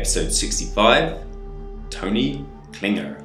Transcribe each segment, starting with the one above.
Episode 65 Tony Klinger.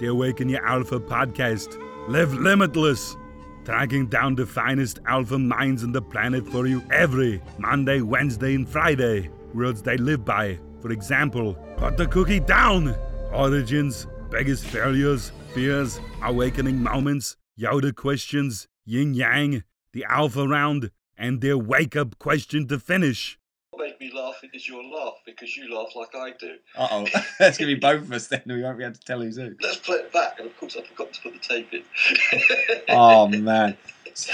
The Awaken Your Alpha podcast. Live limitless. Tracking down the finest alpha minds on the planet for you every Monday, Wednesday, and Friday. Words they live by. For example, put the cookie down. Origins, biggest failures, fears, awakening moments, Yoda questions, yin yang, the alpha round, and their wake up question to finish. Made me laugh is your laugh because you laugh like I do. Uh oh, that's gonna be both of us then. We won't be able to tell who's who. Let's play it back, and of course I forgot to put the tape in. Oh man, it's,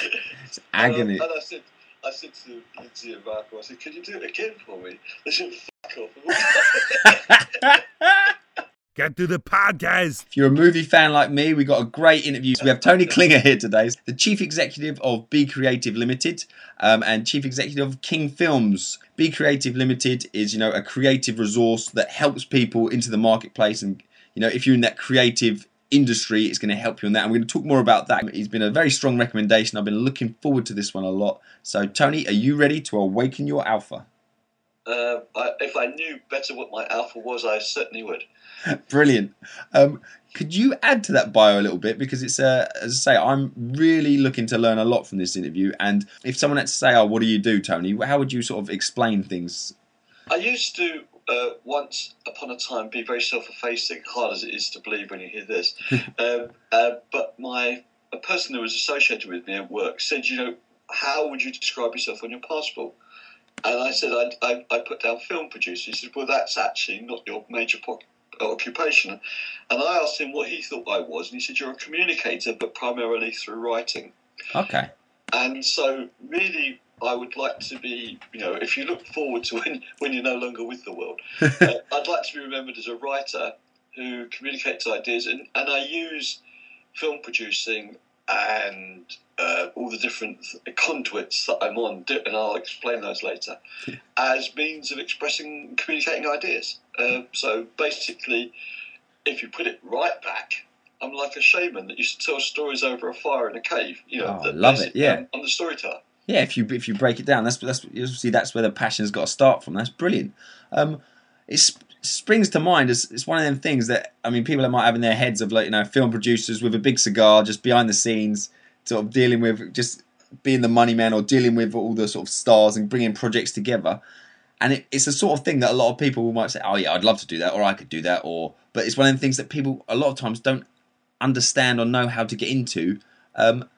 it's agony. And, I, and I said, I said to Lindsay and Marco, I said, "Can you do it again for me?" They said, "Fuck off." Get to the podcast. If you're a movie fan like me, we got a great interview. We have Tony Klinger here today, the chief executive of Be Creative Limited um, and chief executive of King Films. Be Creative Limited is, you know, a creative resource that helps people into the marketplace, and you know, if you're in that creative industry, it's going to help you on that. And we're going to talk more about that. It's been a very strong recommendation. I've been looking forward to this one a lot. So, Tony, are you ready to awaken your alpha? Uh, I, if I knew better what my alpha was, I certainly would. Brilliant. Um, could you add to that bio a little bit? Because it's, uh, as I say, I'm really looking to learn a lot from this interview. And if someone had to say, "Oh, what do you do, Tony?" How would you sort of explain things? I used to uh, once upon a time be very self-effacing, hard as it is to believe when you hear this. um, uh, but my a person who was associated with me at work said, you know, how would you describe yourself on your passport? And I said, I, I, I put down film producer. He said, well, that's actually not your major po- occupation. And I asked him what he thought I was, and he said, you're a communicator, but primarily through writing. Okay. And so, really, I would like to be, you know, if you look forward to when, when you're no longer with the world, uh, I'd like to be remembered as a writer who communicates ideas, and, and I use film producing and uh, all the different conduits that I'm on, and I'll explain those later, as means of expressing, communicating ideas. Uh, so basically, if you put it right back, I'm like a shaman that used to tell stories over a fire in a cave. You know, Oh, love it, yeah. I'm, I'm the storyteller. Yeah, if you if you break it down, that's that's see that's where the passion's got to start from. That's brilliant. Um, it sp- springs to mind is it's one of them things that I mean people that might have in their heads of like you know film producers with a big cigar just behind the scenes, sort of dealing with just being the money man or dealing with all the sort of stars and bringing projects together. And it, it's the sort of thing that a lot of people might say, "Oh yeah, I'd love to do that," or "I could do that," or but it's one of the things that people a lot of times don't understand or know how to get into. Um,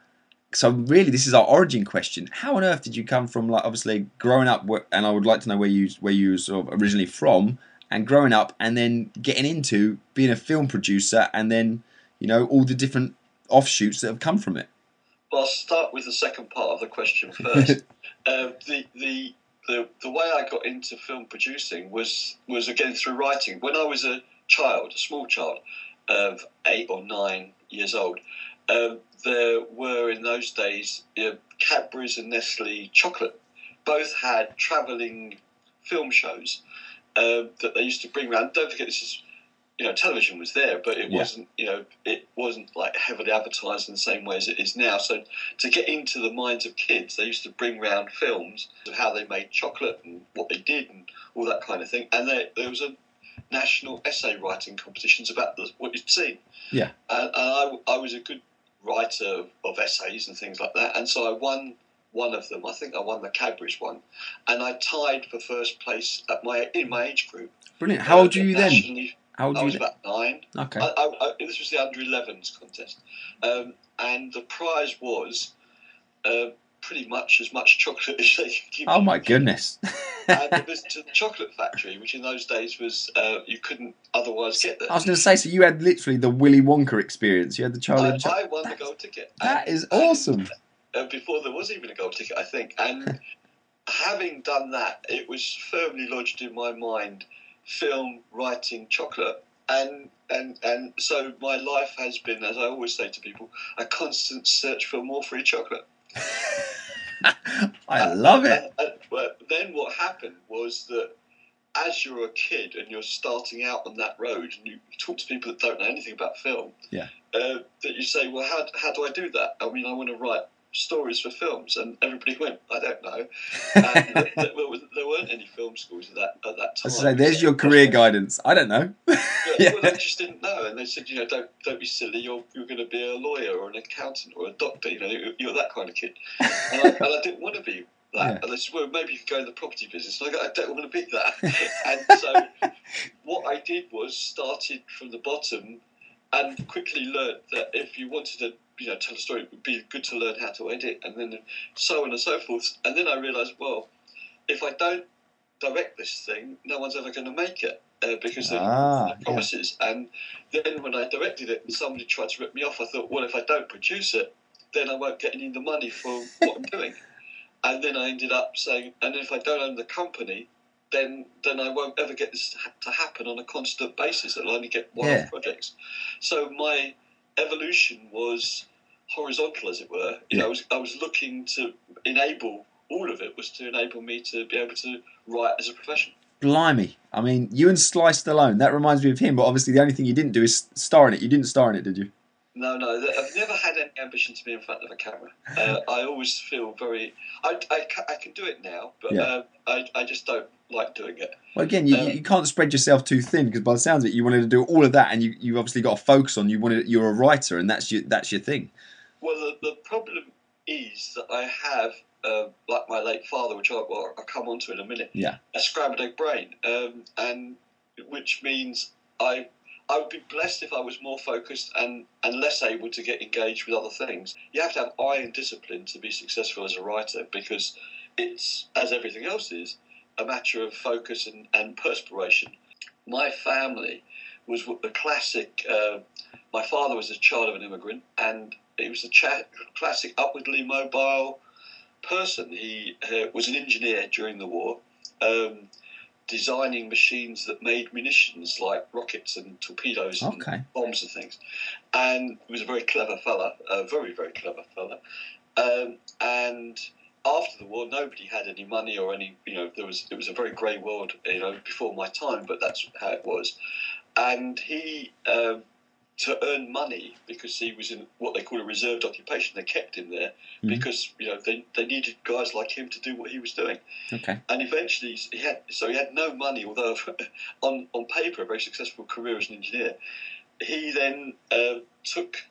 so really this is our origin question how on earth did you come from like obviously growing up and i would like to know where you where you were sort of originally from and growing up and then getting into being a film producer and then you know all the different offshoots that have come from it Well, I'll start with the second part of the question first. uh, the, the the the way I got into film producing was was again through writing. When I was a child, a small child of eight or nine years old, um, there were in those days uh, Cadbury's and Nestle chocolate. Both had travelling film shows um, that they used to bring around. Don't forget, this is you know television was there, but it Yeah. wasn't you know it wasn't like heavily advertised in the same way as it is now. So to get into the minds of kids, they used to bring round films of how they made chocolate and what they did and all that kind of thing. And there, there was a national essay writing competitions about the, what you'd seen. Yeah. And, and I, I was a good writer of, of essays and things like that, and so I won one of them. I think I won the Cadbury's one, and I tied for first place at my in my age group. brilliant how old were you then how old I was you about nine. okay I, I, this was the under 11s contest, um, and the prize was uh, pretty much as much chocolate as they could give oh my goodness and visit to the chocolate factory, which in those days was uh, you couldn't otherwise get there. i was going to say so you had literally the willy wonka experience you had the charlie I, I won the gold ticket. that And- is awesome uh, before there was even a gold ticket, I think. And having done that, it was firmly lodged in my mind: film, writing, chocolate, and and and so my life has been, as I always say to people, a constant search for more free chocolate. i love it And- and- but then what happened was that. As you're a kid and you're starting out on that road, and you talk to people that don't know anything about film, Yeah. uh, that you say, "Well, how, how do I do that? I mean, I want to write stories for films, and everybody went, I don't know. And there, there, weren't any film schools at that at that I time. was say, there's your career guidance. I don't know. Yeah, Yeah. Well, they just didn't know, and they said, you know, don't don't be silly. You're you're going to be a lawyer or an accountant or a doctor. You know, you're, you're that kind of kid. And I, and I didn't want to be that. Yeah. And they said, well, maybe you could go in the property business. And I go, I don't want to be that. and so what I did was started from the bottom and quickly learned that if you wanted to, you know, tell a story, it would be good to learn how to edit, and then so on and so forth. And then I realised, well, if I don't direct this thing, no one's ever going to make it uh, because of Ah, the promises. And then when I directed it and somebody tried to rip me off, I thought, well, if I don't produce it, then I won't get any of the money for what I'm doing. And then I ended up saying, and if I don't own the company, then then I won't ever get this to happen on a constant basis. I'll only get one-off Yeah. projects. So my evolution was horizontal, as it were. You know, I was I was looking to enable all of it was to enable me to be able to write as a profession. Blimey. I mean, you and Sly Stallone. That reminds me of him, but obviously the only thing you didn't do is star in it. You didn't star in it, did you? No, no, I've never had any ambition to be in front of a camera. Uh, I always feel very. I, I, I can do it now, but Yeah. uh, I, I just don't like doing it. Well, again, you, Um, you can't spread yourself too thin because by the sounds of it, you wanted to do all of that, and you you obviously got to focus on. You wanted you're a writer, and that's your that's your thing. Well, the, the problem is that I have, uh, like my late father, which I, well, I'll come on to in a minute, Yeah. a scrambled egg brain, um, and which means I. I would be blessed if I was more focused and, and less able to get engaged with other things. You have to have iron discipline to be successful as a writer because it's, as everything else is, a matter of focus and, and perspiration. My family was the classic. Uh, my father was a child of an immigrant, and he was a cha- classic upwardly mobile person. He uh, was an engineer during the war, um, designing machines that made munitions like rockets and torpedoes and Okay. bombs and things. And he was a very clever fella, a very, very clever fella. Um, and after the war, nobody had any money or any, you know, there was it was a very grey world, you know, before my time, but that's how it was. And he, um, to earn money, because he was in what they call a reserved occupation, they kept him there Mhm. because you know they, they needed guys like him to do what he was doing Okay. and eventually he had so he had no money although on on paper a very successful career as an engineer he then uh, took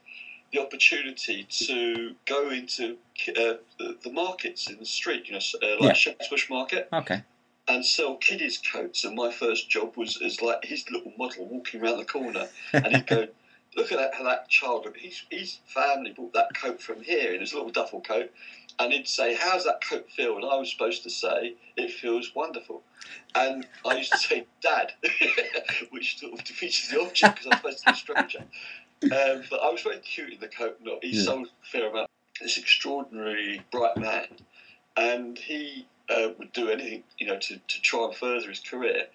the opportunity to go into uh, the, the markets in the street you know uh, Yeah. like Shepherd's Market. Okay. and sell kiddies coats. And my first job was as like his little model walking around the corner. And he'd go look at that, how that child his, his family bought that coat from here in his little duffel coat. And he'd say how's that coat feel? And I was supposed to say it feels wonderful. And I used to say dad which sort of defeats the object because I'm supposed to be a stranger um, but I was very cute in the coat and he Yeah. sold a fair amount this extraordinary bright man and he uh, would do anything, you know, to, to try and further his career.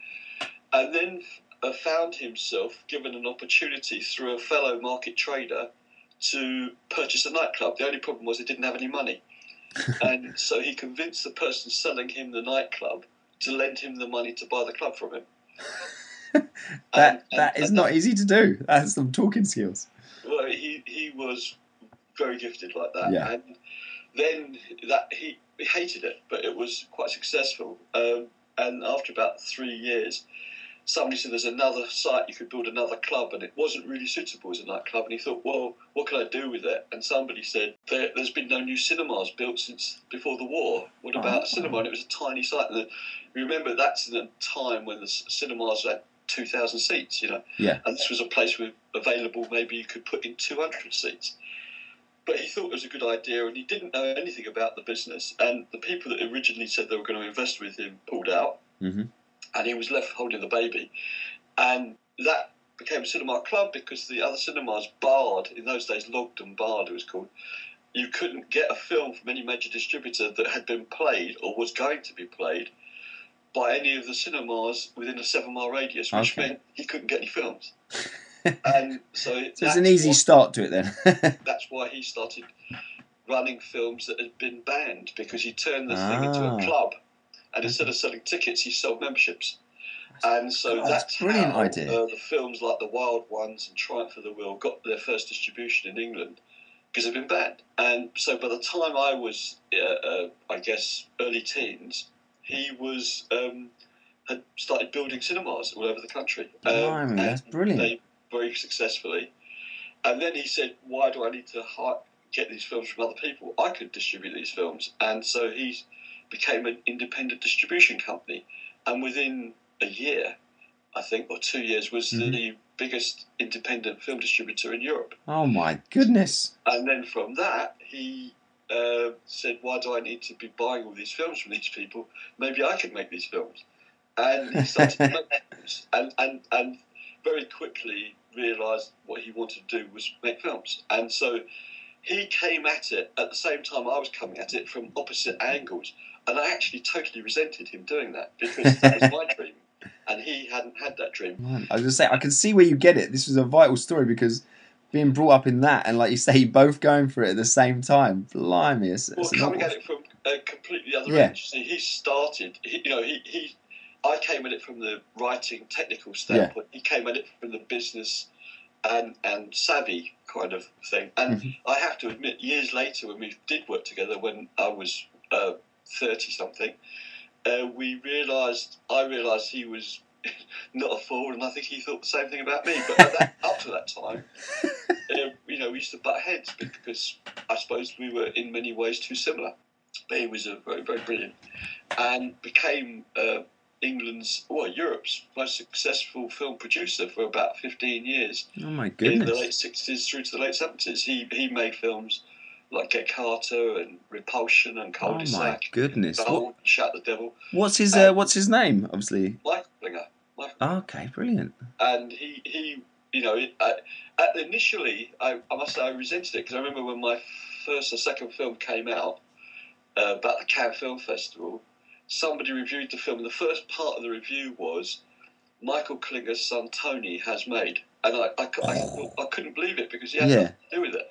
And then uh, found himself given an opportunity through a fellow market trader to purchase a nightclub. The only problem was he didn't have any money. and so he convinced the person selling him the nightclub to lend him the money to buy the club from him. That And- that and- is and not easy to do. That's some talking skills. Well, he, he was very gifted like that. Yeah. And then that he, he hated it, but it was quite successful. Um, and after about three years, somebody said there's another site you could build another club, and it wasn't really suitable as a nightclub. And he thought, well, what can I do with it? And somebody said there, there's been no new cinemas built since before the war. What about Oh. a cinema? And it was a tiny site. And the, remember, that's in a time when the cinemas had 2,000 seats, you know. Yeah. And this was a place with available, maybe you could put in 200 seats. But he thought it was a good idea, and he didn't know anything about the business. And the people that originally said they were going to invest with him pulled out, Mhm. and he was left holding the baby. And that became a cinema club because the other cinemas barred, in those days, logged and barred, it was called. You couldn't get a film from any major distributor that had been played or was going to be played by any of the cinemas within a seven mile radius, which Okay. meant he couldn't get any films. and so, So it's an easy what- start to it then. that's why he started running films that had been banned because he turned the thing into Ah. a club, and instead of selling tickets, he sold memberships. And so God, that's that's a brilliant how idea. Uh, the films like The Wild Ones and Triumph of the Will got their first distribution in England because they've been banned. And so by the time I was, uh, uh, I guess, early teens, he was um, had started building cinemas all over the country. Um, Blimey, and that's brilliant. They very successfully. And then he said, "Why do I need to hi- get these films from other people? I could distribute these films." And so he became an independent distribution company. And within a year, I think, or two years, was Mhm. the biggest independent film distributor in Europe. Oh my goodness. And then from that, he uh, said, "Why do I need to be buying all these films from these people? Maybe I could make these films." And he started to make films, and and and very quickly realised what he wanted to do was make films. And so he came at it at the same time I was coming at it from opposite angles, and I actually totally resented him doing that because that was my dream, and he hadn't had that dream. Man, I was gonna say I can see where you get it. This was a vital story because being brought up in that and like you say, both going for it at the same time. Blimey, it's, well, it's coming at it from a completely other Yeah. end. See, he started. He, you know, he, he. I came at it from the writing technical standpoint. He came at it from the business and and savvy kind of thing. And Mhm. I have to admit, years later, when we did work together, when I was thirty something, uh, we realised. I realised he was. Not a fool, and I think he thought the same thing about me. But at that, up to that time, uh, you know, we used to butt heads because I suppose we were in many ways too similar. But he was a very, very brilliant and became uh, England's, well, Europe's most successful film producer for about 15 years Oh my goodness. in the late 60s through to the late 70s. He, he made films like Get Carter and Repulsion and Oh my goodness. What, Shout the Devil, what's his uh, what's his name? Obviously. Michael Klinger. Michael Okay, brilliant. and he, he you know, uh, at, initially, I, I must say I resented it because I remember when my first or second film came out uh, about the Cannes Film Festival, somebody reviewed the film, and the first part of the review was Michael Klinger's son Tony has made, and I, I, I, thought- I couldn't believe it because he had Yeah. nothing to do with it,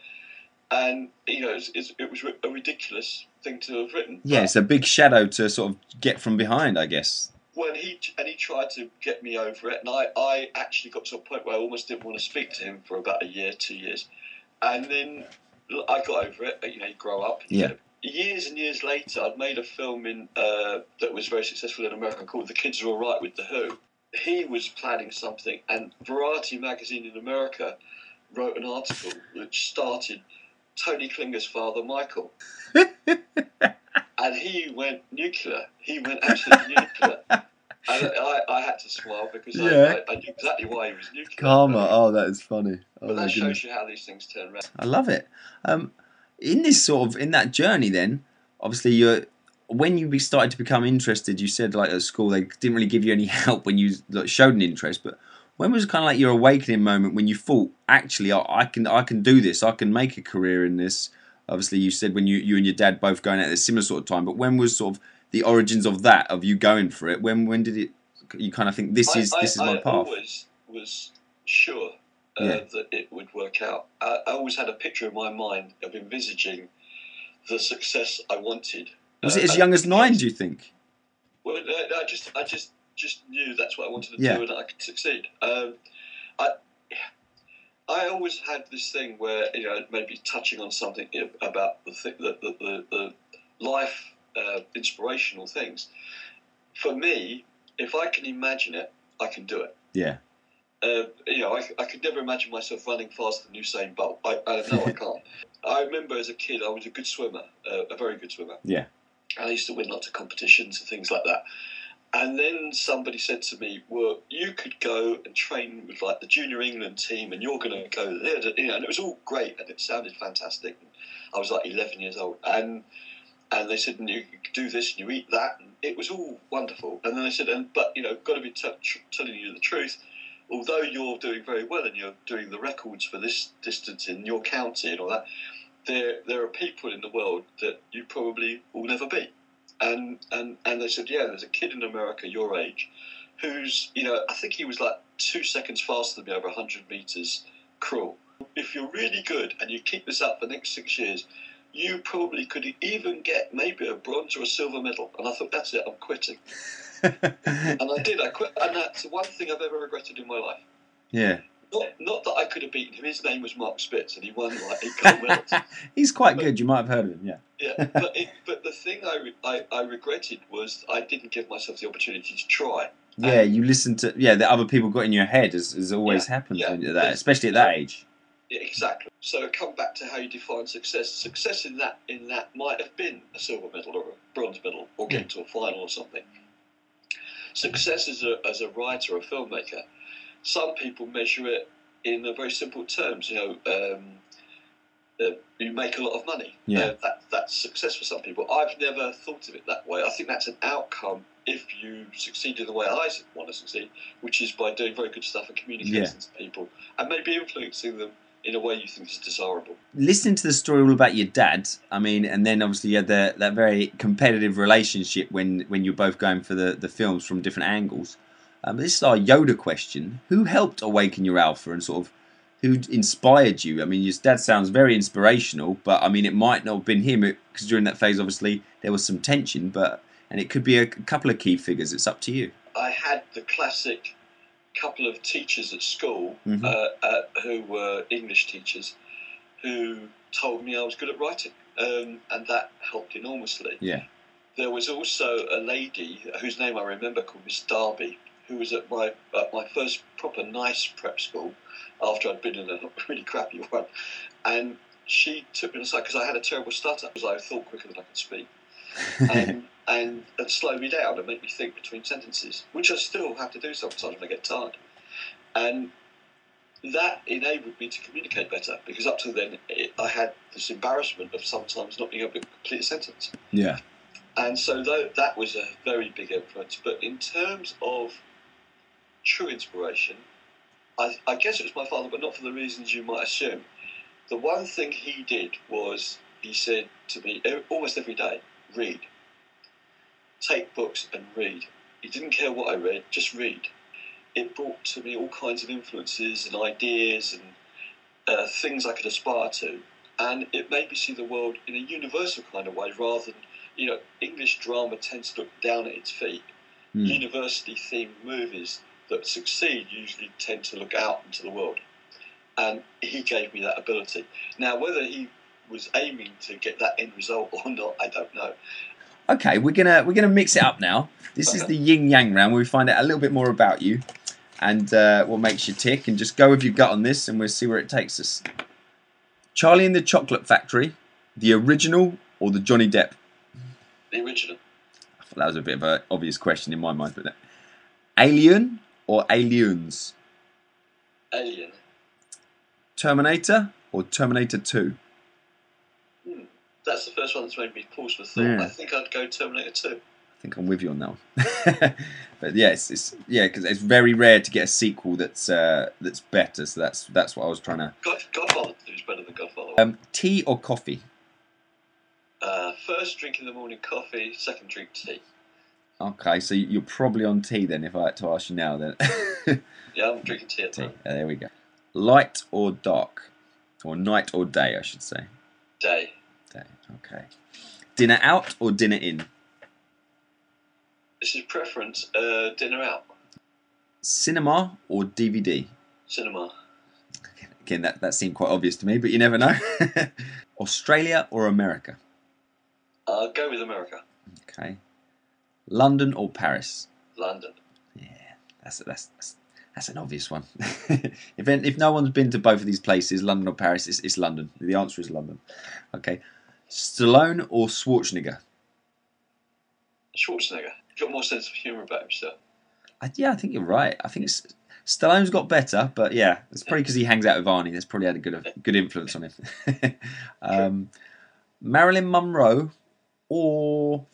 and you know, it's, it's, it was a ridiculous thing to have written. Yeah, it's a big shadow to sort of get from behind, I guess. when he and he tried to get me over it, and I, I actually got to a point where I almost didn't want to speak to him for about a year, two years, and then I got over it. You know, you grow up. Yeah. Years and years later, I'd made a film in uh, that was very successful in America called "The Kids Are All Right" with the Who. He was planning something, and Variety magazine in America wrote an article which started Tony Klinger's father, Michael. and he went nuclear. He went absolutely nuclear. And I, I had to smile because Yeah. I, I, knew exactly why he was nuclear. Karma. Oh, that is funny. Oh but that goodness. shows you how these things turn around. I love it. Um, in this sort of in that journey, then obviously you're when you started to become interested. You said like at school they didn't really give you any help when you like, showed an interest, but when was kind of like your awakening moment when you thought actually I, I can I can do this. I can make a career in this. Obviously, you said when you you and your dad both going at a similar sort of time, but when was sort of the origins of that of you going for it? When when did it? You kind of think this is I, this is I, my I path. always was sure uh, Yeah. that it would work out. I, I always had a picture in my mind of envisaging the success I wanted. Was Uh, it as and young as nine? Do you think? Well, no, no, I just, I just, just knew that's what I wanted to Yeah. do, and I could succeed. Um, I, I always had this thing where you know, maybe touching on something about the thing, the, the, the, life uh, inspirational things. For me, if I can imagine it, I can do it. Yeah. Uh, you know, I, I could never imagine myself running faster than Usain Bolt. I, I know I can't. I remember as a kid, I was a good swimmer, uh, a very good swimmer. Yeah. I used to win lots of competitions and things like that. And then somebody said to me, "Well, you could go and train with like the junior England team, and you're going to go there." And it was all great, and it sounded fantastic. I was like 11 years old, and and they said, and "You do this, and you eat that," and it was all wonderful. And then they said, "And but you know, got to be t- tr- telling you the truth." Although you're doing very well and you're doing the records for this distance in your county and all that, there there are people in the world that you probably will never beat. And and and they said, yeah, there's a kid in America your age, who's you know I think he was like two seconds faster than me over 100 meters crawl. If you're really good and you keep this up for the next six years, you probably could even get maybe a bronze or a silver medal. And I thought that's it, I'm quitting. And I did. I quit, and that's the one thing I've ever regretted in my life. yeah. Not, not that I could have beaten him. His name was Mark Spitz, and he won like eight gold medals. He's quite good. You might have heard of him. Yeah. Yeah, but it, but the thing I, re- I I regretted was I didn't give myself the opportunity to try. Yeah, you listen to yeah that other people got in your head as, as always Yeah, happens yeah. that, especially at that age. Yeah, exactly. So come back to how you define success. Success in that in that might have been a silver medal or a bronze medal or getting to a final or something. Success as a as a writer or filmmaker, some people measure it in a very simple terms. You know, um, uh, you make a lot of money. Yeah. Uh, that that's success for some people. I've never thought of it that way. I think that's an outcome if you succeed in the way I want to succeed, which is by doing very good stuff and communicating Yeah. to people and maybe influencing them in a way you think is desirable. Listening to the story all about your dad, I mean, and then obviously you had the, that very competitive relationship when when you're both going for the, the films from different angles. Um, this is our Yoda question: Who helped awaken your alpha and sort of who inspired you? I mean, your dad sounds very inspirational, but I mean, it might not have been him because during that phase, obviously, there was some tension, but and it could be a, couple of key figures. It's up to you. I had the classic couple of teachers at school Mhm. uh, uh, who were English teachers who told me I was good at writing, um, and that helped enormously. Yeah. There was also a lady whose name I remember called Miss Darby, who was at my at my first proper nice prep school after I'd been in a really crappy one, and she took me aside because I had a terrible stutter because I thought quicker than I could speak and, and and slow me down and make me think between sentences, which I still have to do sometimes when I get tired. And that enabled me to communicate better because up till then it, I had this embarrassment of sometimes not being able to complete a sentence. yeah. And so though that was a very big influence. But in terms of true inspiration, I, I guess it was my father, but not for the reasons you might assume. The one thing he did was he said to me almost every day, read. Take books and read. He didn't care what I read, just read. It brought to me all kinds of influences and ideas and uh, things I could aspire to. And it made me see the world in a universal kind of way rather than you know, English drama tends to look down at its feet. Hmm. University themed movies that succeed usually tend to look out into the world. And he gave me that ability. Now, whether he was aiming to get that end result or not, I don't know. Okay, we're gonna we're gonna mix it up now. This is the yin yang round where we find out a little bit more about you and uh, what makes you tick, and just go with your gut on this, and we'll see where it takes us. Charlie in the Chocolate Factory, the original or the Johnny Depp? The original. I thought that was a bit of an obvious question in my mind, but that Alien or Aliens? Alien. Terminator or Terminator Two? That's the first one that's made me pause for thought. Yeah. I think I'd go Terminator 2. I think I'm with you on that one. but yes, it's yeah, because it's very rare to get a sequel that's uh, that's better. So that's that's what I was trying to. God, Godfather is better than Godfather Um, tea or coffee? Uh, first drink in the morning coffee, second drink tea. Okay, so you're probably on tea then. If I had to ask you now, then Yeah, I'm drinking tea at tea. Uh, there we go. Light or dark, or night or day, I should say. Day. Day. Okay. Dinner out or dinner in? This is preference. Uh, dinner out. Cinema or DVD? Cinema. Again, that, that seemed quite obvious to me, but you never know. Australia or America? I'll go with America. Okay. London or Paris? London. Yeah, that's that's that's, that's an obvious one. if if no one's been to both of these places, London or Paris, it's, it's London. The answer is London. Okay. Stallone or Schwarzenegger? Schwarzenegger. Got more sense of humour about himself. I, yeah, I think you're right. I think it's, Stallone's got better, but yeah, it's probably because he hangs out with Arnie. That's probably had a good good influence on him. um, Marilyn Monroe or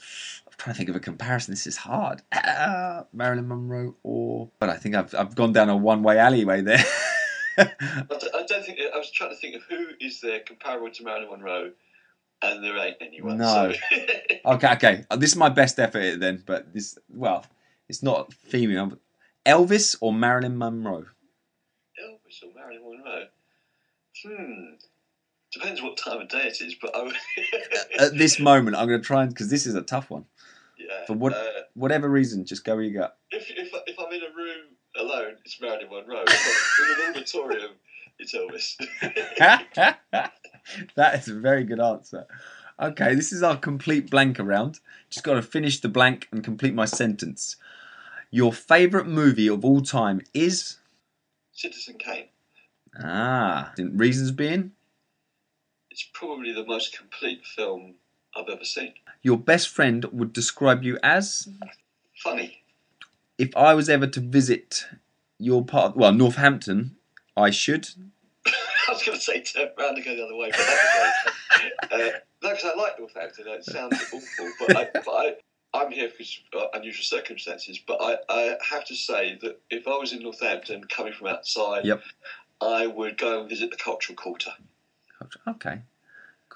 trying to think of a comparison. This is hard. Uh, Marilyn Monroe or but I think I've I've gone down a one way alleyway there. I don't think. I was trying to think of who is there comparable to Marilyn Monroe, and there ain't anyone. No. So. Okay, okay. This is my best effort then, but this, well, it's not female. Elvis or Marilyn Monroe? Elvis or Marilyn Monroe? Hmm. Depends what time of day it is, but I would. At this moment, I'm going to try and, because this is a tough one. Yeah. For what- Uh, Whatever reason, just go where you go. if, if, if I'm in a room alone, it's Marilyn Monroe. In an auditorium, it's Elvis. that is a very good answer. Okay, this is our complete blank around. Just got to finish the blank and complete my sentence. Your favourite movie of all time is. Citizen Kane. Ah, reasons being? It's probably the most complete film I've ever seen. Your best friend would describe you as? Funny. If I was ever to visit your part, well, Northampton, I should. I was going to say turn around and go the other way, but that's uh, no, because I like Northampton. It sounds awful, but I, but I, I'm here because uh, unusual circumstances. But I, I have to say that if I was in Northampton, coming from outside, Yep. I would go and visit the cultural quarter. Okay,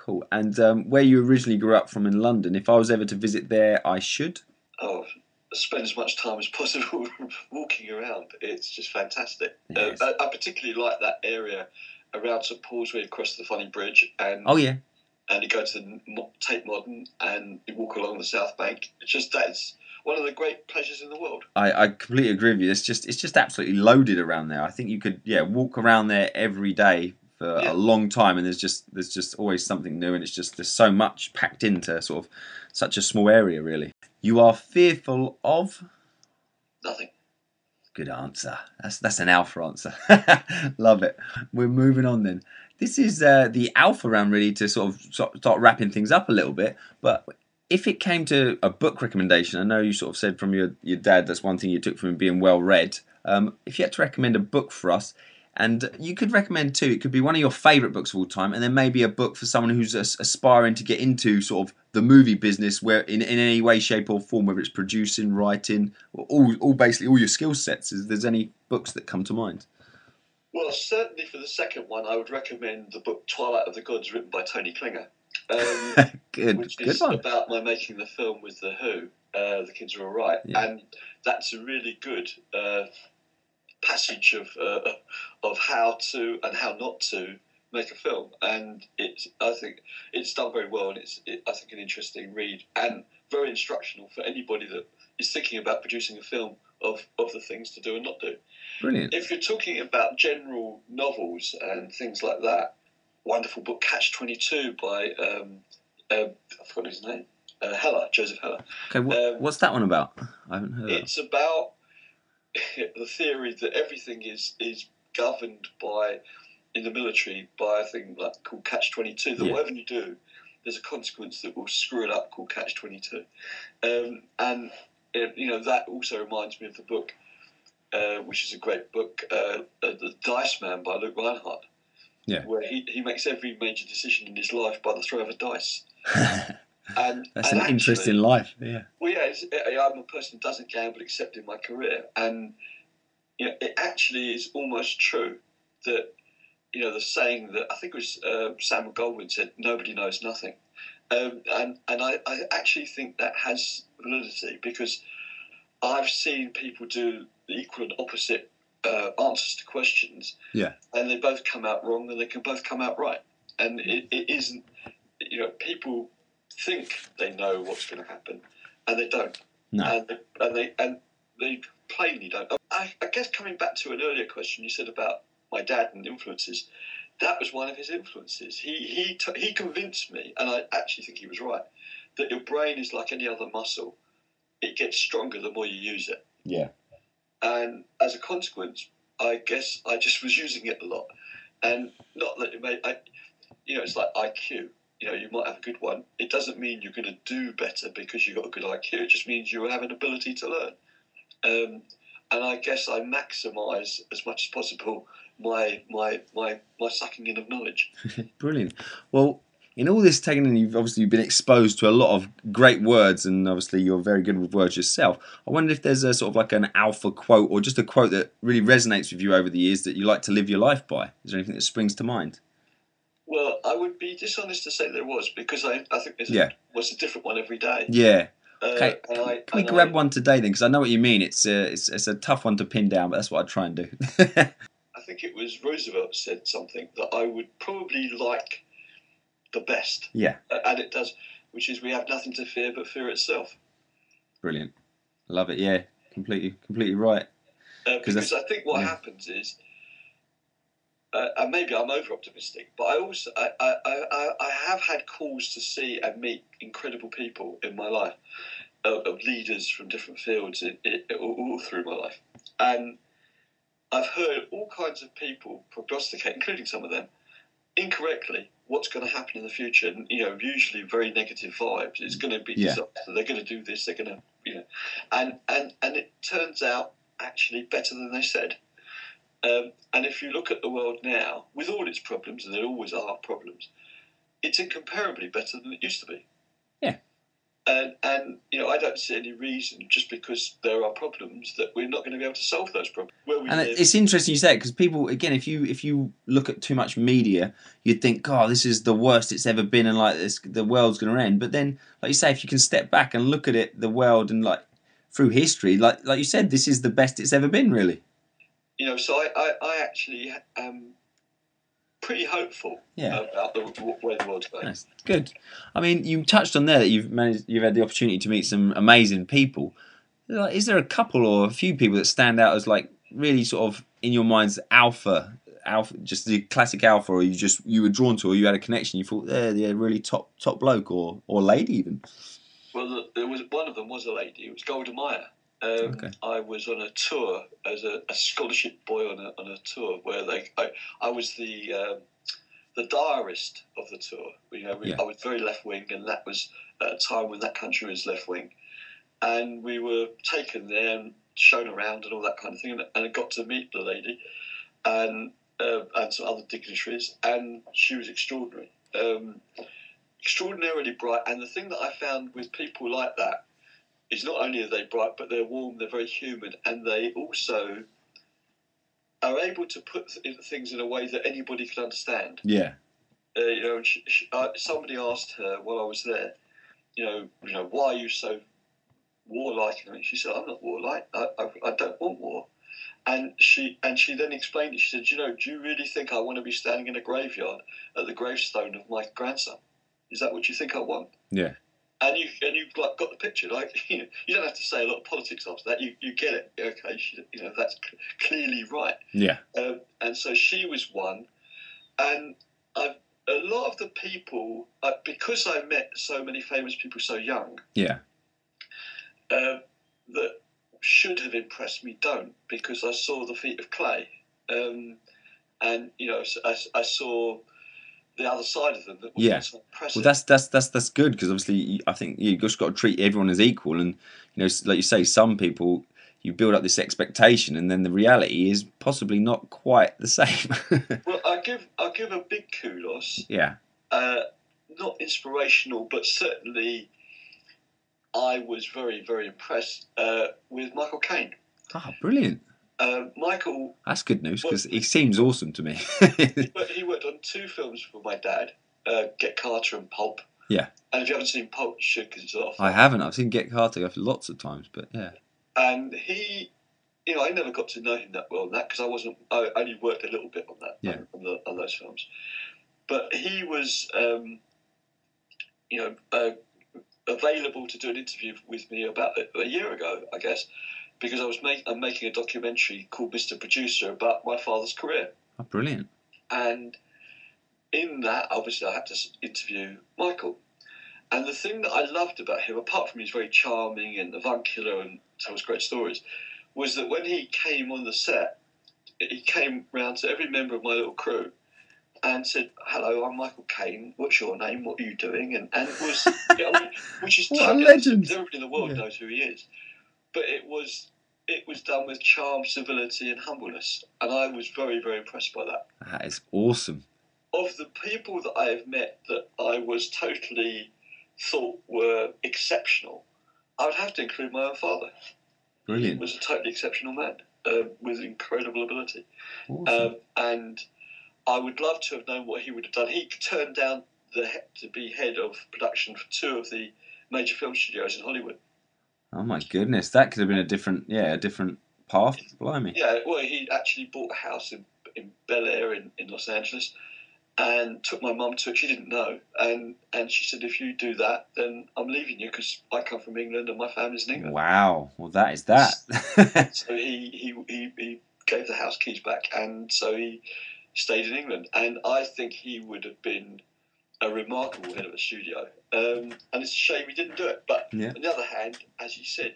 cool. And um, where you originally grew up from in London, if I was ever to visit there, I should. Oh, spend as much time as possible walking around. It's just fantastic. Yes. Uh, I, I particularly like that area around St Paul's where you cross the Funny Bridge and Oh yeah, and you go to the Tate Modern and you walk along the South Bank. It's just that's one of the great pleasures in the world. I, I completely agree with you. It's just it's just absolutely loaded around there. I think you could yeah walk around there every day for Yeah. a long time, and there's just there's just always something new, and it's just there's so much packed into sort of such a small area. Really, you are fearful of. Nothing. Good answer. That's that's an alpha answer. Love it. We're moving on then. This is uh, the alpha round, really, to sort of start wrapping things up a little bit. But if it came to a book recommendation, I know you sort of said from your your dad that's one thing you took from him being well read. Um, if you had to recommend a book for us, and you could recommend too. it could be one of your favourite books of all time, and then maybe a book for someone who's aspiring to get into sort of the movie business, where in, in any way, shape, or form, whether it's producing, writing, or all, all basically all your skill sets. Is there's any books that come to mind? Well, certainly for the second one, I would recommend the book Twilight of the Gods, written by Tony Klinger. Um, good, which good is one. about my making the film with the Who. Uh, the kids are all right, Yeah. and that's a really good uh, passage of uh, of how to and how not to make a film. And it's I think it's done very well, and it's it, I think an interesting read and very instructional for anybody that is thinking about producing a film of of the things to do and not do. Brilliant. If you're talking about general novels and things like that, wonderful book Catch Twenty Two by um, uh, I forgot his name, uh, Heller, Joseph Heller. Okay, what, um, what's that one about? I haven't heard. that. It's about the theory that everything is is governed by in the military by a thing like called Catch Twenty Two. That Yeah. whatever you do, there's a consequence that will screw it up called Catch Twenty Two, um, and it, you know that also reminds me of the book. Uh, which is a great book, uh, uh, The Dice Man by Luke Rhinehart. Yeah. Where he, he makes every major decision in his life by the throw of a dice. And, That's and an actually- interesting life. Yeah. well, yeah, it's, I'm a person who doesn't gamble except in my career, and you know, it actually is almost true that you know the saying that I think it was uh, Samuel Goldwyn said, "Nobody knows nothing," um, and and I, I actually think that has validity because I've seen people do the equal and opposite uh, answers to questions, Yeah. and they both come out wrong, and they can both come out right, and it, it isn't, you know, people think they know what's going to happen, and they don't No. and they, and they and they plainly don't. I, I guess coming back to an earlier question you said about my dad and influences, that was one of his influences. He he t- he convinced me, and I actually think he was right, that your brain is like any other muscle; it gets stronger the more you use it, Yeah. and as a consequence, I guess I just was using it a lot, and not that it made. I, you know, it's like IQ. You know, you might have a good one. It doesn't mean you're going to do better because you've got a good IQ. It just means you have an ability to learn. Um, and I guess I maximise as much as possible my my my my sucking in of knowledge. Brilliant. Well, in all this taken in, you've obviously been exposed to a lot of great words, and obviously you're very good with words yourself. I wonder if there's a sort of like an alpha quote or just a quote that really resonates with you over the years that you like to live your life by. Is there anything that springs to mind? Well, I would be dishonest to say there was because I, I think there's Yeah. a, was a different one every day. Yeah. Uh, Okay. and I, Can we grab I- one today then? Because I know what you mean. It's a, it's, it's a tough one to pin down, but that's what I'd try and do. I think it was Roosevelt said something that I would probably like the best, yeah. uh, and it does, which is we have nothing to fear but fear itself. Brilliant. Love it. Yeah. Completely, completely right. Uh, 'Cause because I think what yeah. happens is, uh, and maybe I'm over optimistic, but I also I, I, I, I have had calls to see and meet incredible people in my life, uh, of leaders from different fields in, in, all, all through my life, and I've heard all kinds of people prognosticate, including some of them, incorrectly what's going to happen in the future, and you know usually very negative vibes. It's going to be Yeah. disaster. They're going to do this. They're going to you know, and and and it turns out actually better than they said. Um, and if you look at the world now, with all its problems, and there always are problems, it's incomparably better than it used to be. Yeah. And and you know I don't see any reason just because there are problems that we're not going to be able to solve those problems where we And live. it's interesting you say it because people, again, if you if you look at too much media, you'd think, "God, this is the worst it's ever been," and like this, the world's going to end. But then, like you say, if you can step back and look at it, the world, and like through history, like like you said, this is the best it's ever been, really. You know, so I, I, I actually am pretty hopeful Yeah. about the way the world's going. That's good. I mean, you touched on there that you've managed, you've had the opportunity to meet some amazing people. Like, is there a couple or a few people that stand out as like really sort of in your mind's alpha, alpha, just the classic alpha, or you just you were drawn to, or you had a connection, you thought they're they're really top top bloke or or lady even. Well, there was one of them was a lady. It was Golda Meir. Um, Okay. I was on a tour as a, a scholarship boy on a, on a tour where they I, I was the um, the diarist of the tour. You know, we, Yeah. I was very left wing, and that was at a time when that country was left wing, and we were taken there and shown around and all that kind of thing, and, and I got to meet the lady, and uh, and some other dignitaries, and she was extraordinary. Um, extraordinarily bright. And the thing that I found with people like that is not only are they bright, but they're warm, they're very human, and they also are able to put things in a way that anybody can understand. Yeah. Uh, you know, she, she, uh, somebody asked her while I was there, you know, you know, why are you so warlike? And she said, I'm not warlike. I, I, I don't want war. And she and she then explained it. She said, you know, do you really think I want to be standing in a graveyard at the gravestone of my grandson? Is that what you think I want? Yeah. And you and you like got the picture. Like you, know, you don't have to say a lot of politics after that. You you get it. Okay, she, you know that's c- clearly right. Yeah. Um, and so she was one, and I've, a lot of the people, uh, because I met so many famous people so young, Yeah. uh, that should have impressed me don't, because I saw the feet of clay, um, and you know, I, I saw the other side of them that was Yeah. so. Well, that's that's that's that's good because obviously you- I think you just got to treat everyone as equal, and you know, like you say, some people you build up this expectation, and then the reality is possibly not quite the same. well, I give I give a big kudos. yeah. uh, not inspirational, but certainly I was very, very impressed uh, with Michael Caine. Ah, brilliant. Uh, Michael, That's good news because he seems awesome to me. but he worked on two films for my dad, uh, Get Carter and Pulp. Yeah. And if you haven't seen Pulp, you should because it's off. I haven't. I've seen Get Carter lots of times, but yeah. And he, you know, I never got to know him that well on that because I wasn't. I only worked a little bit on that. Yeah. On, the, on those films, but he was, um, you know, uh, available to do an interview with me about a, a year ago, I guess, because I was make, I'm making a documentary called Mr. Producer about my father's career, Oh, brilliant. and in that, obviously, I had to interview Michael. And the thing that I loved about him, apart from he's very charming and avuncular and tells great stories, was that when he came on the set, he came round to every member of my little crew and said, "Hello, I'm Michael Caine. What's your name? What are you doing?" And and it was, you know, which is What a totally legend. Everybody in the world Yeah. knows who he is, but it was it was done with charm, civility, and humbleness, and I was very very impressed by that That is awesome. of the people that I have met that I was totally thought were exceptional, I would have to include my own father. He Brilliant. was a totally exceptional man uh, with incredible ability. Awesome. Um, and I would love to have known what he would have done. He turned down the to be head of production for two of the major film studios in Hollywood. Oh my goodness, that could have been a different, yeah, a different path. Blimey. Yeah, well, he actually bought a house in, in Bel Air in, in Los Angeles and took my mum to it. She didn't know, and and she said, if you do that, then I'm leaving you because I come from England and my family's in England. Wow. Well, that is that. So he, he he he gave the house keys back, and so he stayed in England. And I think he would have been a remarkable head of a studio. Um, and it's a shame he didn't do it. But Yeah. on the other hand, as you said,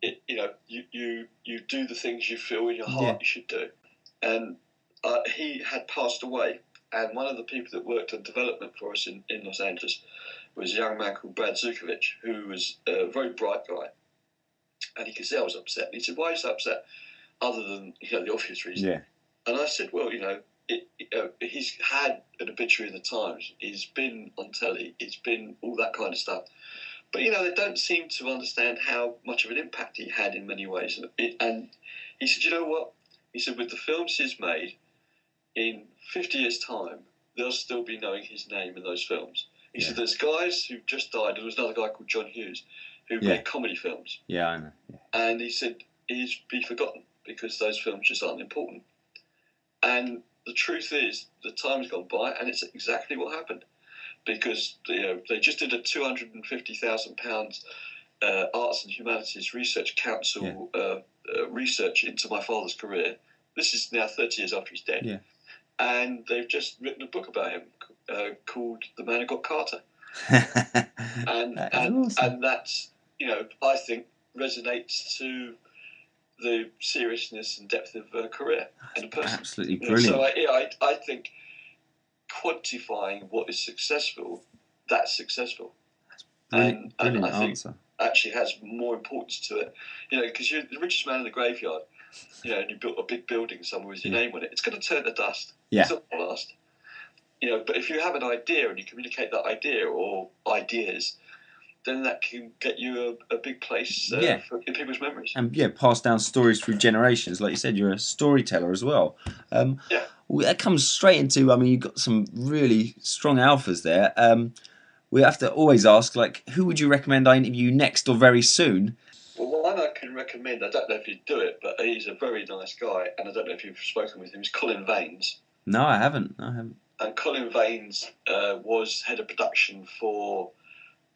it, you know, you, you you do the things you feel in your heart Yeah. you should do. And uh, he had passed away, and one of the people that worked on development for us in, in Los Angeles was a young man called Brad Zukovich, who was a very bright guy. And he could see I was upset. And he said, Why are you so upset? Other than you know the obvious reason. yeah. And I said, well, you know, it, it, uh, he's had an obituary in the Times. He's been on telly. It's been all that kind of stuff. But you know, they don't seem to understand how much of an impact he had in many ways. And, it, and he said, you know what? He said, with the films he's made, in 50 years' time, they'll still be knowing his name in those films. He Yeah. said, there's guys who just died. There was another guy called John Hughes who Yeah. made comedy films. Yeah, I know. Yeah. And he said he's be forgotten because those films just aren't important. And the truth is, the time's gone by, and it's exactly what happened. Because you know, they just did a two hundred and fifty thousand pounds uh, Arts and Humanities Research Council uh, uh, research into my father's career. This is now thirty years after he's dead, Yeah. and they've just written a book about him uh, called "The Man Who Got Carter." and That and, awesome. and that's you know I think resonates to the seriousness and depth of her career and a person. Absolutely You know, brilliant. So I, yeah, I, I think quantifying what is successful, that's successful. brilliant and- and brilliant I think- answer. Actually, has more importance to it. You know, because you're the richest man in the graveyard. You know, and you built a big building somewhere with your Yeah. name on it. It's going to turn to dust. Yeah. It's not going to last. You know, but if you have an idea and you communicate that idea or ideas, then that can get you a, a big place uh, Yeah. for, in people's memories. and yeah, pass down stories through generations. Like you said, you're a storyteller as well. Um, Yeah. well, that comes straight into. I mean, you've got some really strong alphas there. Um, we have to always ask, like, who would you recommend I interview next or very soon? Well, one I can recommend, I don't know if you'd do it, but he's a very nice guy, and I don't know if you've spoken with him, is Colin Vaines. No, I haven't. I haven't. And Colin Vaines uh, was head of production for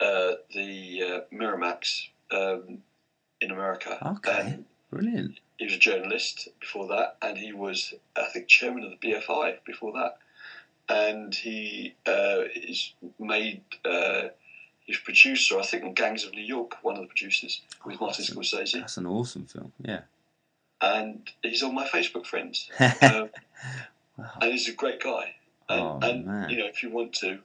uh, the uh, Miramax um, in America. Okay. And Brilliant. he was a journalist before that, and he was, I think, chairman of the BFI before that. And he uh, is made, uh, he's producer, I think, on Gangs of New York, one of the producers, with Martin Awesome. Scorsese. That's an awesome film. Yeah. And he's on my Facebook friends. um, Wow. and he's a great guy. And, Oh, and man. you know, if you want to,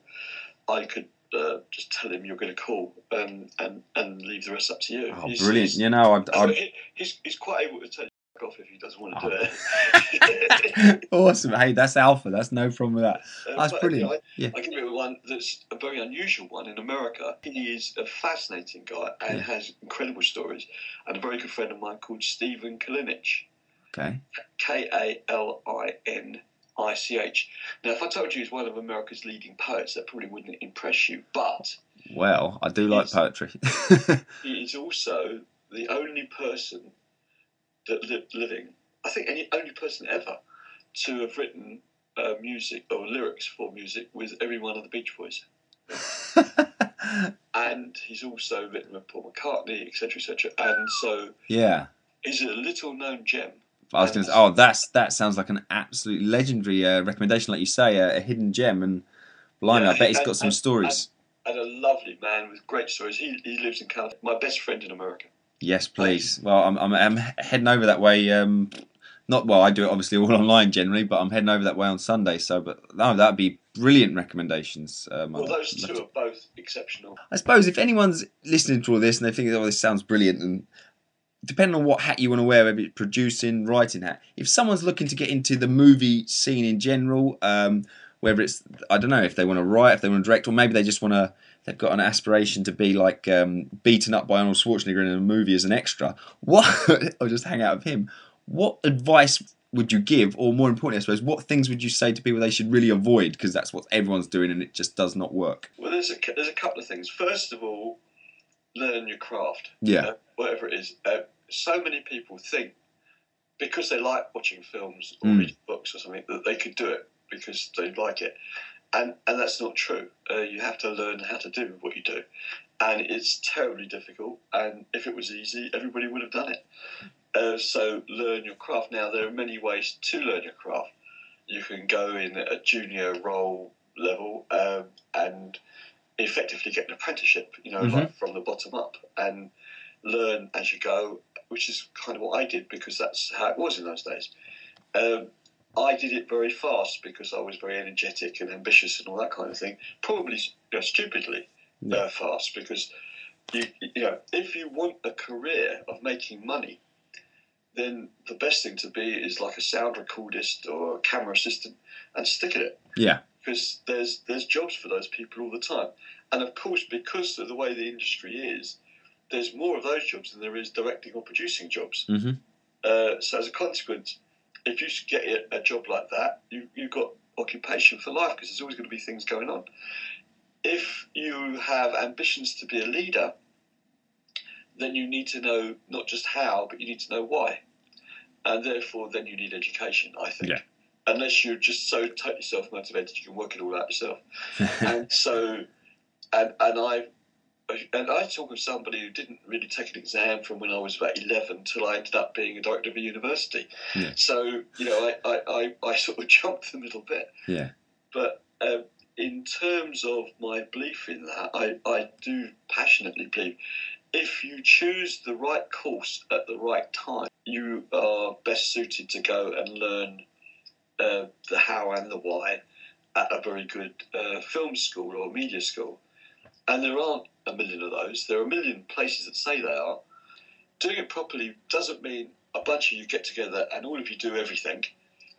I could uh, just tell him you're going to call um, and and leave the rest up to you. Oh, He's- brilliant. he's- You know, I'd, I'd, he's, he's quite able to tell you off if he doesn't want to do it. awesome. Hey, that's alpha. That's no problem with that. Uh, That's brilliant. I, Yeah. I give you one that's a very unusual one in America. He is a fascinating guy and Yeah. has incredible stories. And a very good friend of mine called Stephen Kalinich. Okay. K A L I N I C H. Now, if I told you he's one of America's leading poets, that probably wouldn't impress you. But Well, I do like poetry. he is also the only person that lived living, I think, any only person ever to have written uh, music or lyrics for music with every one of the Beach Boys. And he's also written with Paul McCartney, etc., etc. And so yeah. he's a little known gem. I was going to say, oh, that's that sounds like an absolutely legendary uh, recommendation, like you say, uh, a hidden gem. And blimey, I bet he's got some and- stories. And a lovely man with great stories. He, he lives in California. My best friend in America. yes, please. Well, I'm, I'm, I'm heading over that way. Um, not well, I do it obviously all online generally, but I'm heading over that way on Sunday. So, but no, that'd be brilliant recommendations. Um, Well, those two are both exceptional. I suppose if anyone's listening to all this and they think, oh, this sounds brilliant, and depending on what hat you want to wear, whether it's producing, writing hat, if someone's looking to get into the movie scene in general, um, whether it's, I don't know, if they want to write, if they want to direct, or maybe they just want to, they've got an aspiration to be like um, beaten up by Arnold Schwarzenegger in a movie as an extra, what, or just hang out with him, what advice would you give, or more importantly, I suppose, what things would you say to people they should really avoid because that's what everyone's doing and it just does not work? Well, there's a, there's a couple of things. First of all, learn your craft. Yeah. Uh, whatever it is. Uh, so many people think because they like watching films or Mm. reading books or something that they could do it because they like it, and and that's not true. Uh, you have to learn how to do what you do, and it's terribly difficult. And if it was easy, everybody would have done it. Uh, so learn your craft. Now there are many ways to learn your craft. You can go in a junior role level um, and effectively get an apprenticeship. You know, Mhm. like from the bottom up and learn as you go, which is kind of what I did because that's how it was in those days. Um, I did it very fast because I was very energetic and ambitious and all that kind of thing. Probably you know, stupidly Yeah. uh, fast because you you know if you want a career of making money, then the best thing to be is like a sound recordist or a camera assistant and stick at it Yeah. because there's there's jobs for those people all the time. And of course, because of the way the industry is, there's more of those jobs than there is directing or producing jobs. Mhm. Uh, so as a consequence, if you get a, a job like that, you you've got occupation for life because there's always going to be things going on. If you have ambitions to be a leader, then you need to know not just how, but you need to know why, and therefore then you need education. I think. Yeah. Unless you're just so totally self motivated, you can work it all out yourself and so and and I and I talk of somebody who didn't really take an exam from when I was about eleven till I ended up being a director of a university. Yeah. So you know, I, I, I, I sort of jumped the middle bit. Yeah. But um, in terms of my belief in that, I, I do passionately believe if you choose the right course at the right time, you are best suited to go and learn uh, the how and the why at a very good uh, film school or media school. And there aren't a million of those. There are a million places that say they are. Doing it properly doesn't mean a bunch of you get together and all of you do everything.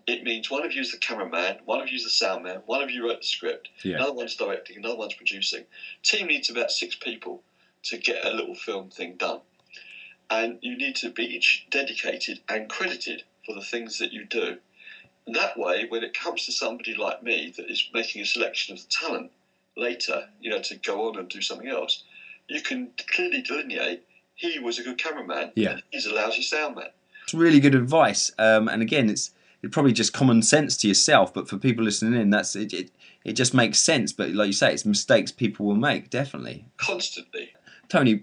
It means one of you is the cameraman, one of you is the sound man, one of you wrote the script, Yeah. another one's directing, another one's producing. Team needs about six people to get a little film thing done. And you need to be each dedicated and credited for the things that you do. And that way, when it comes to somebody like me that is making a selection of the talent later, you know, to go on and do something else, you can clearly delineate he was a good cameraman Yeah. he's a lousy sound man. It's really good advice. Um, and again, it's it probably just common sense to yourself, but for people listening in, that's it. It, it just makes sense. But like you say, it's mistakes people will make. Definitely, Constantly. Tony.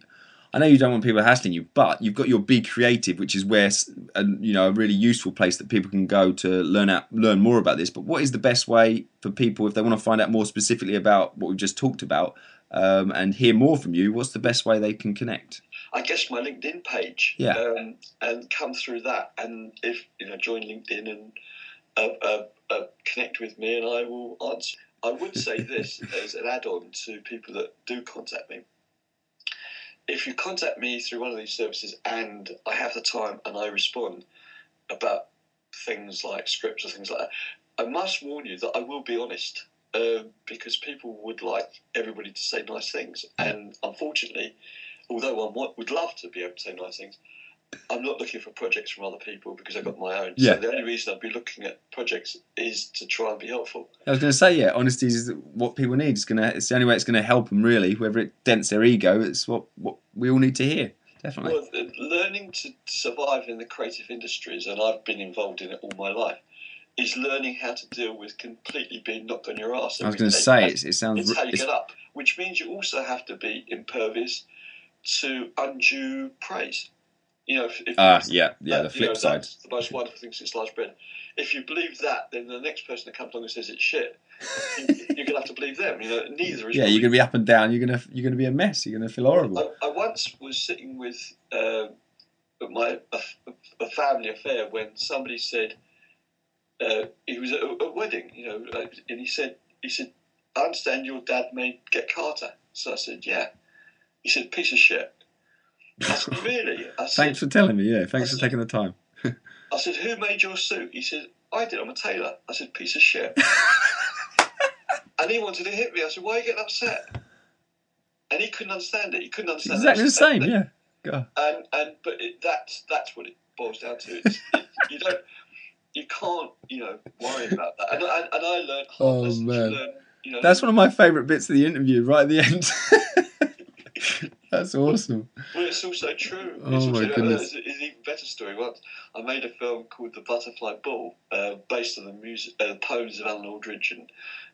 I know you don't want people hassling you, but you've got your Be Creative, which is where a, you know a really useful place that people can go to learn out, learn more about this. But what is the best way for people if they want to find out more specifically about what we've just talked about um, and hear more from you? What's the best way they can connect? I guess my LinkedIn page, Yeah. um, and come through that, and if you know, join LinkedIn and uh, uh, uh, connect with me, and I will answer. I would say this as an add-on to people that do contact me. If you contact me through one of these services, and I have the time and I respond about things like scripts or things like that, I must warn you that I will be honest. Um, because people would like everybody to say nice things, and unfortunately, although I would love to be able to say nice things, I'm not looking for projects from other people because I've got my own. Yeah. So the only reason I'd be looking at projects is to try and be helpful. I was going to say, yeah, honesty is what people need. It's gonna, it's the only way it's going to help them, really. Whether it dents their ego, it's what what we all need to hear. Definitely. Well, learning to survive in the creative industries, and I've been involved in it all my life, is learning how to deal with completely being knocked on your ass. I was going to say, it sounds. it's how you it's- get up, which means you also have to be impervious to undue praise. You know, if, if Ah, yeah, yeah. that, The you flip know, side. The most wonderful thing since sliced bread. If you believe that, then the next person that comes along and says it's shit, you, you're gonna have to believe them. You know, neither is. Yeah, you're going to be up and down. You're going to you're to be a mess. You're going to feel horrible. I, I once was sitting with at my a, a family affair when somebody said uh, he was at a, a wedding, you know, uh, and he said he said I understand your dad made Get Carter. So I said yeah. He said piece of shit. I said really? I said, Thanks for telling me. Yeah, thanks for taking the time. I said, who made your suit? He said, I did. I'm a tailor. I said, piece of shit. and he wanted to hit me. I said, why are you getting upset? And he couldn't understand it. He couldn't understand exactly the same. it. Yeah. God. And and but it, that's that's what it boils down to. It's, it, you don't, you can't, you know, worry about that. And, and, and I learned hard Oh, man. Learn, you know, That's one of my favourite bits of the interview, right at the end. That's awesome. Well, it's also true. Oh it's my also, goodness. It's, it's an even better story. Once I made a film called The Butterfly Ball, uh, based on the music, uh, poems of Alan Aldridge and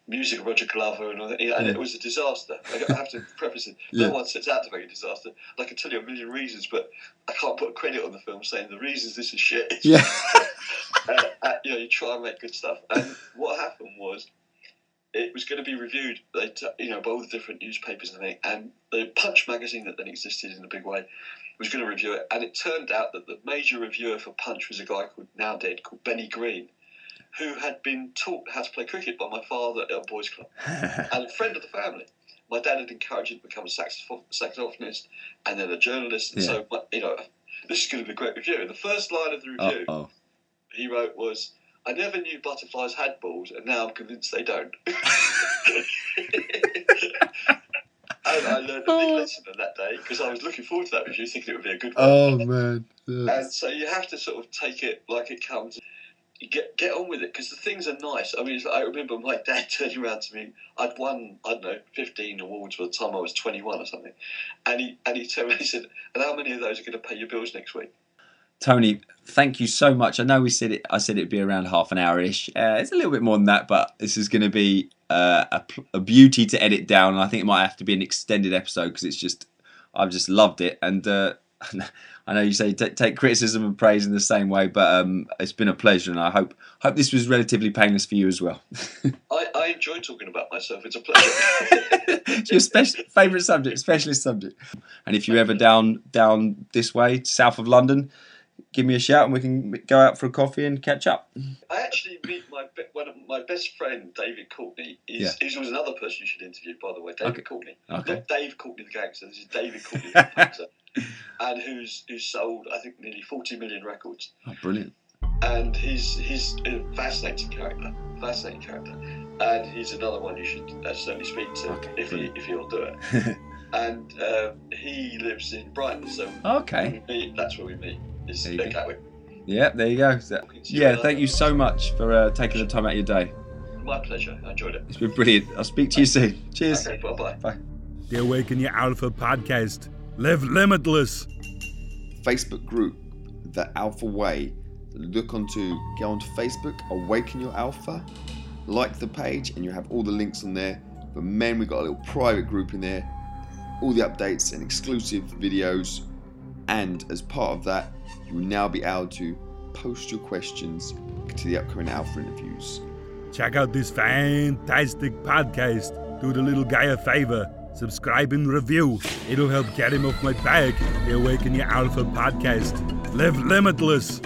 music of Roger Glover, and all that. And Yeah. it was a disaster. I have to preface it. Yeah. No one sets out to make a disaster. I can tell you a million reasons, but I can't put credit on the film saying the reasons this is shit. Yeah. uh, uh, you know, you try and make good stuff. And what happened was, it was going to be reviewed, you know, by all the different newspapers and everything. And the Punch magazine that then existed in a big way was going to review it. And it turned out that the major reviewer for Punch was a guy called now dead called Benny Green, who had been taught how to play cricket by my father at a boys' club and a friend of the family. My dad had encouraged him to become a saxoph- saxophonist and then a journalist. And Yeah. so, you know, this is going to be a great review. And the first line of the review oh. he wrote was, I never knew butterflies had balls, and now I'm convinced they don't. and I learned a big oh. lesson on that day because I was looking forward to that with you, thinking it would be a good one. Oh man. And so you have to sort of take it like it comes. You get get on with it because the things are nice. I mean, like- I remember my dad turning around to me. I'd won I don't know fifteen awards by the time I was twenty one or something, and he and he turned around and he said, "And how many of those are going to pay your bills next week?" Tony, thank you so much. I know we said it. I said it'd be around half an hour ish. Uh, it's a little bit more than that, but this is going to be uh, a, a beauty to edit down. And I think it might have to be an extended episode because it's just I've just loved it. And uh, I know you say t- take criticism and praise in the same way, but um, it's been a pleasure, and I hope hope this was relatively painless for you as well. I, I enjoy talking about myself. It's a pleasure. it's your special favourite subject, specialist subject. And if you're ever down down this way, south of London, give me a shout and we can go out for a coffee and catch up. I actually meet my one of my best friend, David Courtney. Is, Yeah. Was another person you should interview, by the way, David Okay. Courtney. Okay. Not Dave Courtney the gangster. This is David Courtney the actor, and who's who's sold I think nearly forty million records. Oh, brilliant. And he's he's a fascinating character, fascinating character. And he's another one you should uh, certainly speak to Okay, if brilliant. if he'll do it. and um, he lives in Brighton, so Okay. meet, that's where we meet. Is There you at go. Yeah, there you go. So- yeah, thank you so much for uh, taking the time out of your day. My pleasure. I enjoyed it. It's been brilliant. I'll speak to you soon. Cheers. Okay, bye bye. The Awaken Your Alpha podcast. Live limitless. Facebook group, The Alpha Way. Look onto, go onto Facebook, Awaken Your Alpha, like the page, and you have all the links on there. But men, we've got a little private group in there, all the updates and exclusive videos. And as part of that, you will now be able to post your questions to the upcoming Alpha interviews. Check out this fantastic podcast. Do the little guy a favor. Subscribe and review. It'll help get him off my back. The Awaken Your Alpha podcast. Live limitless.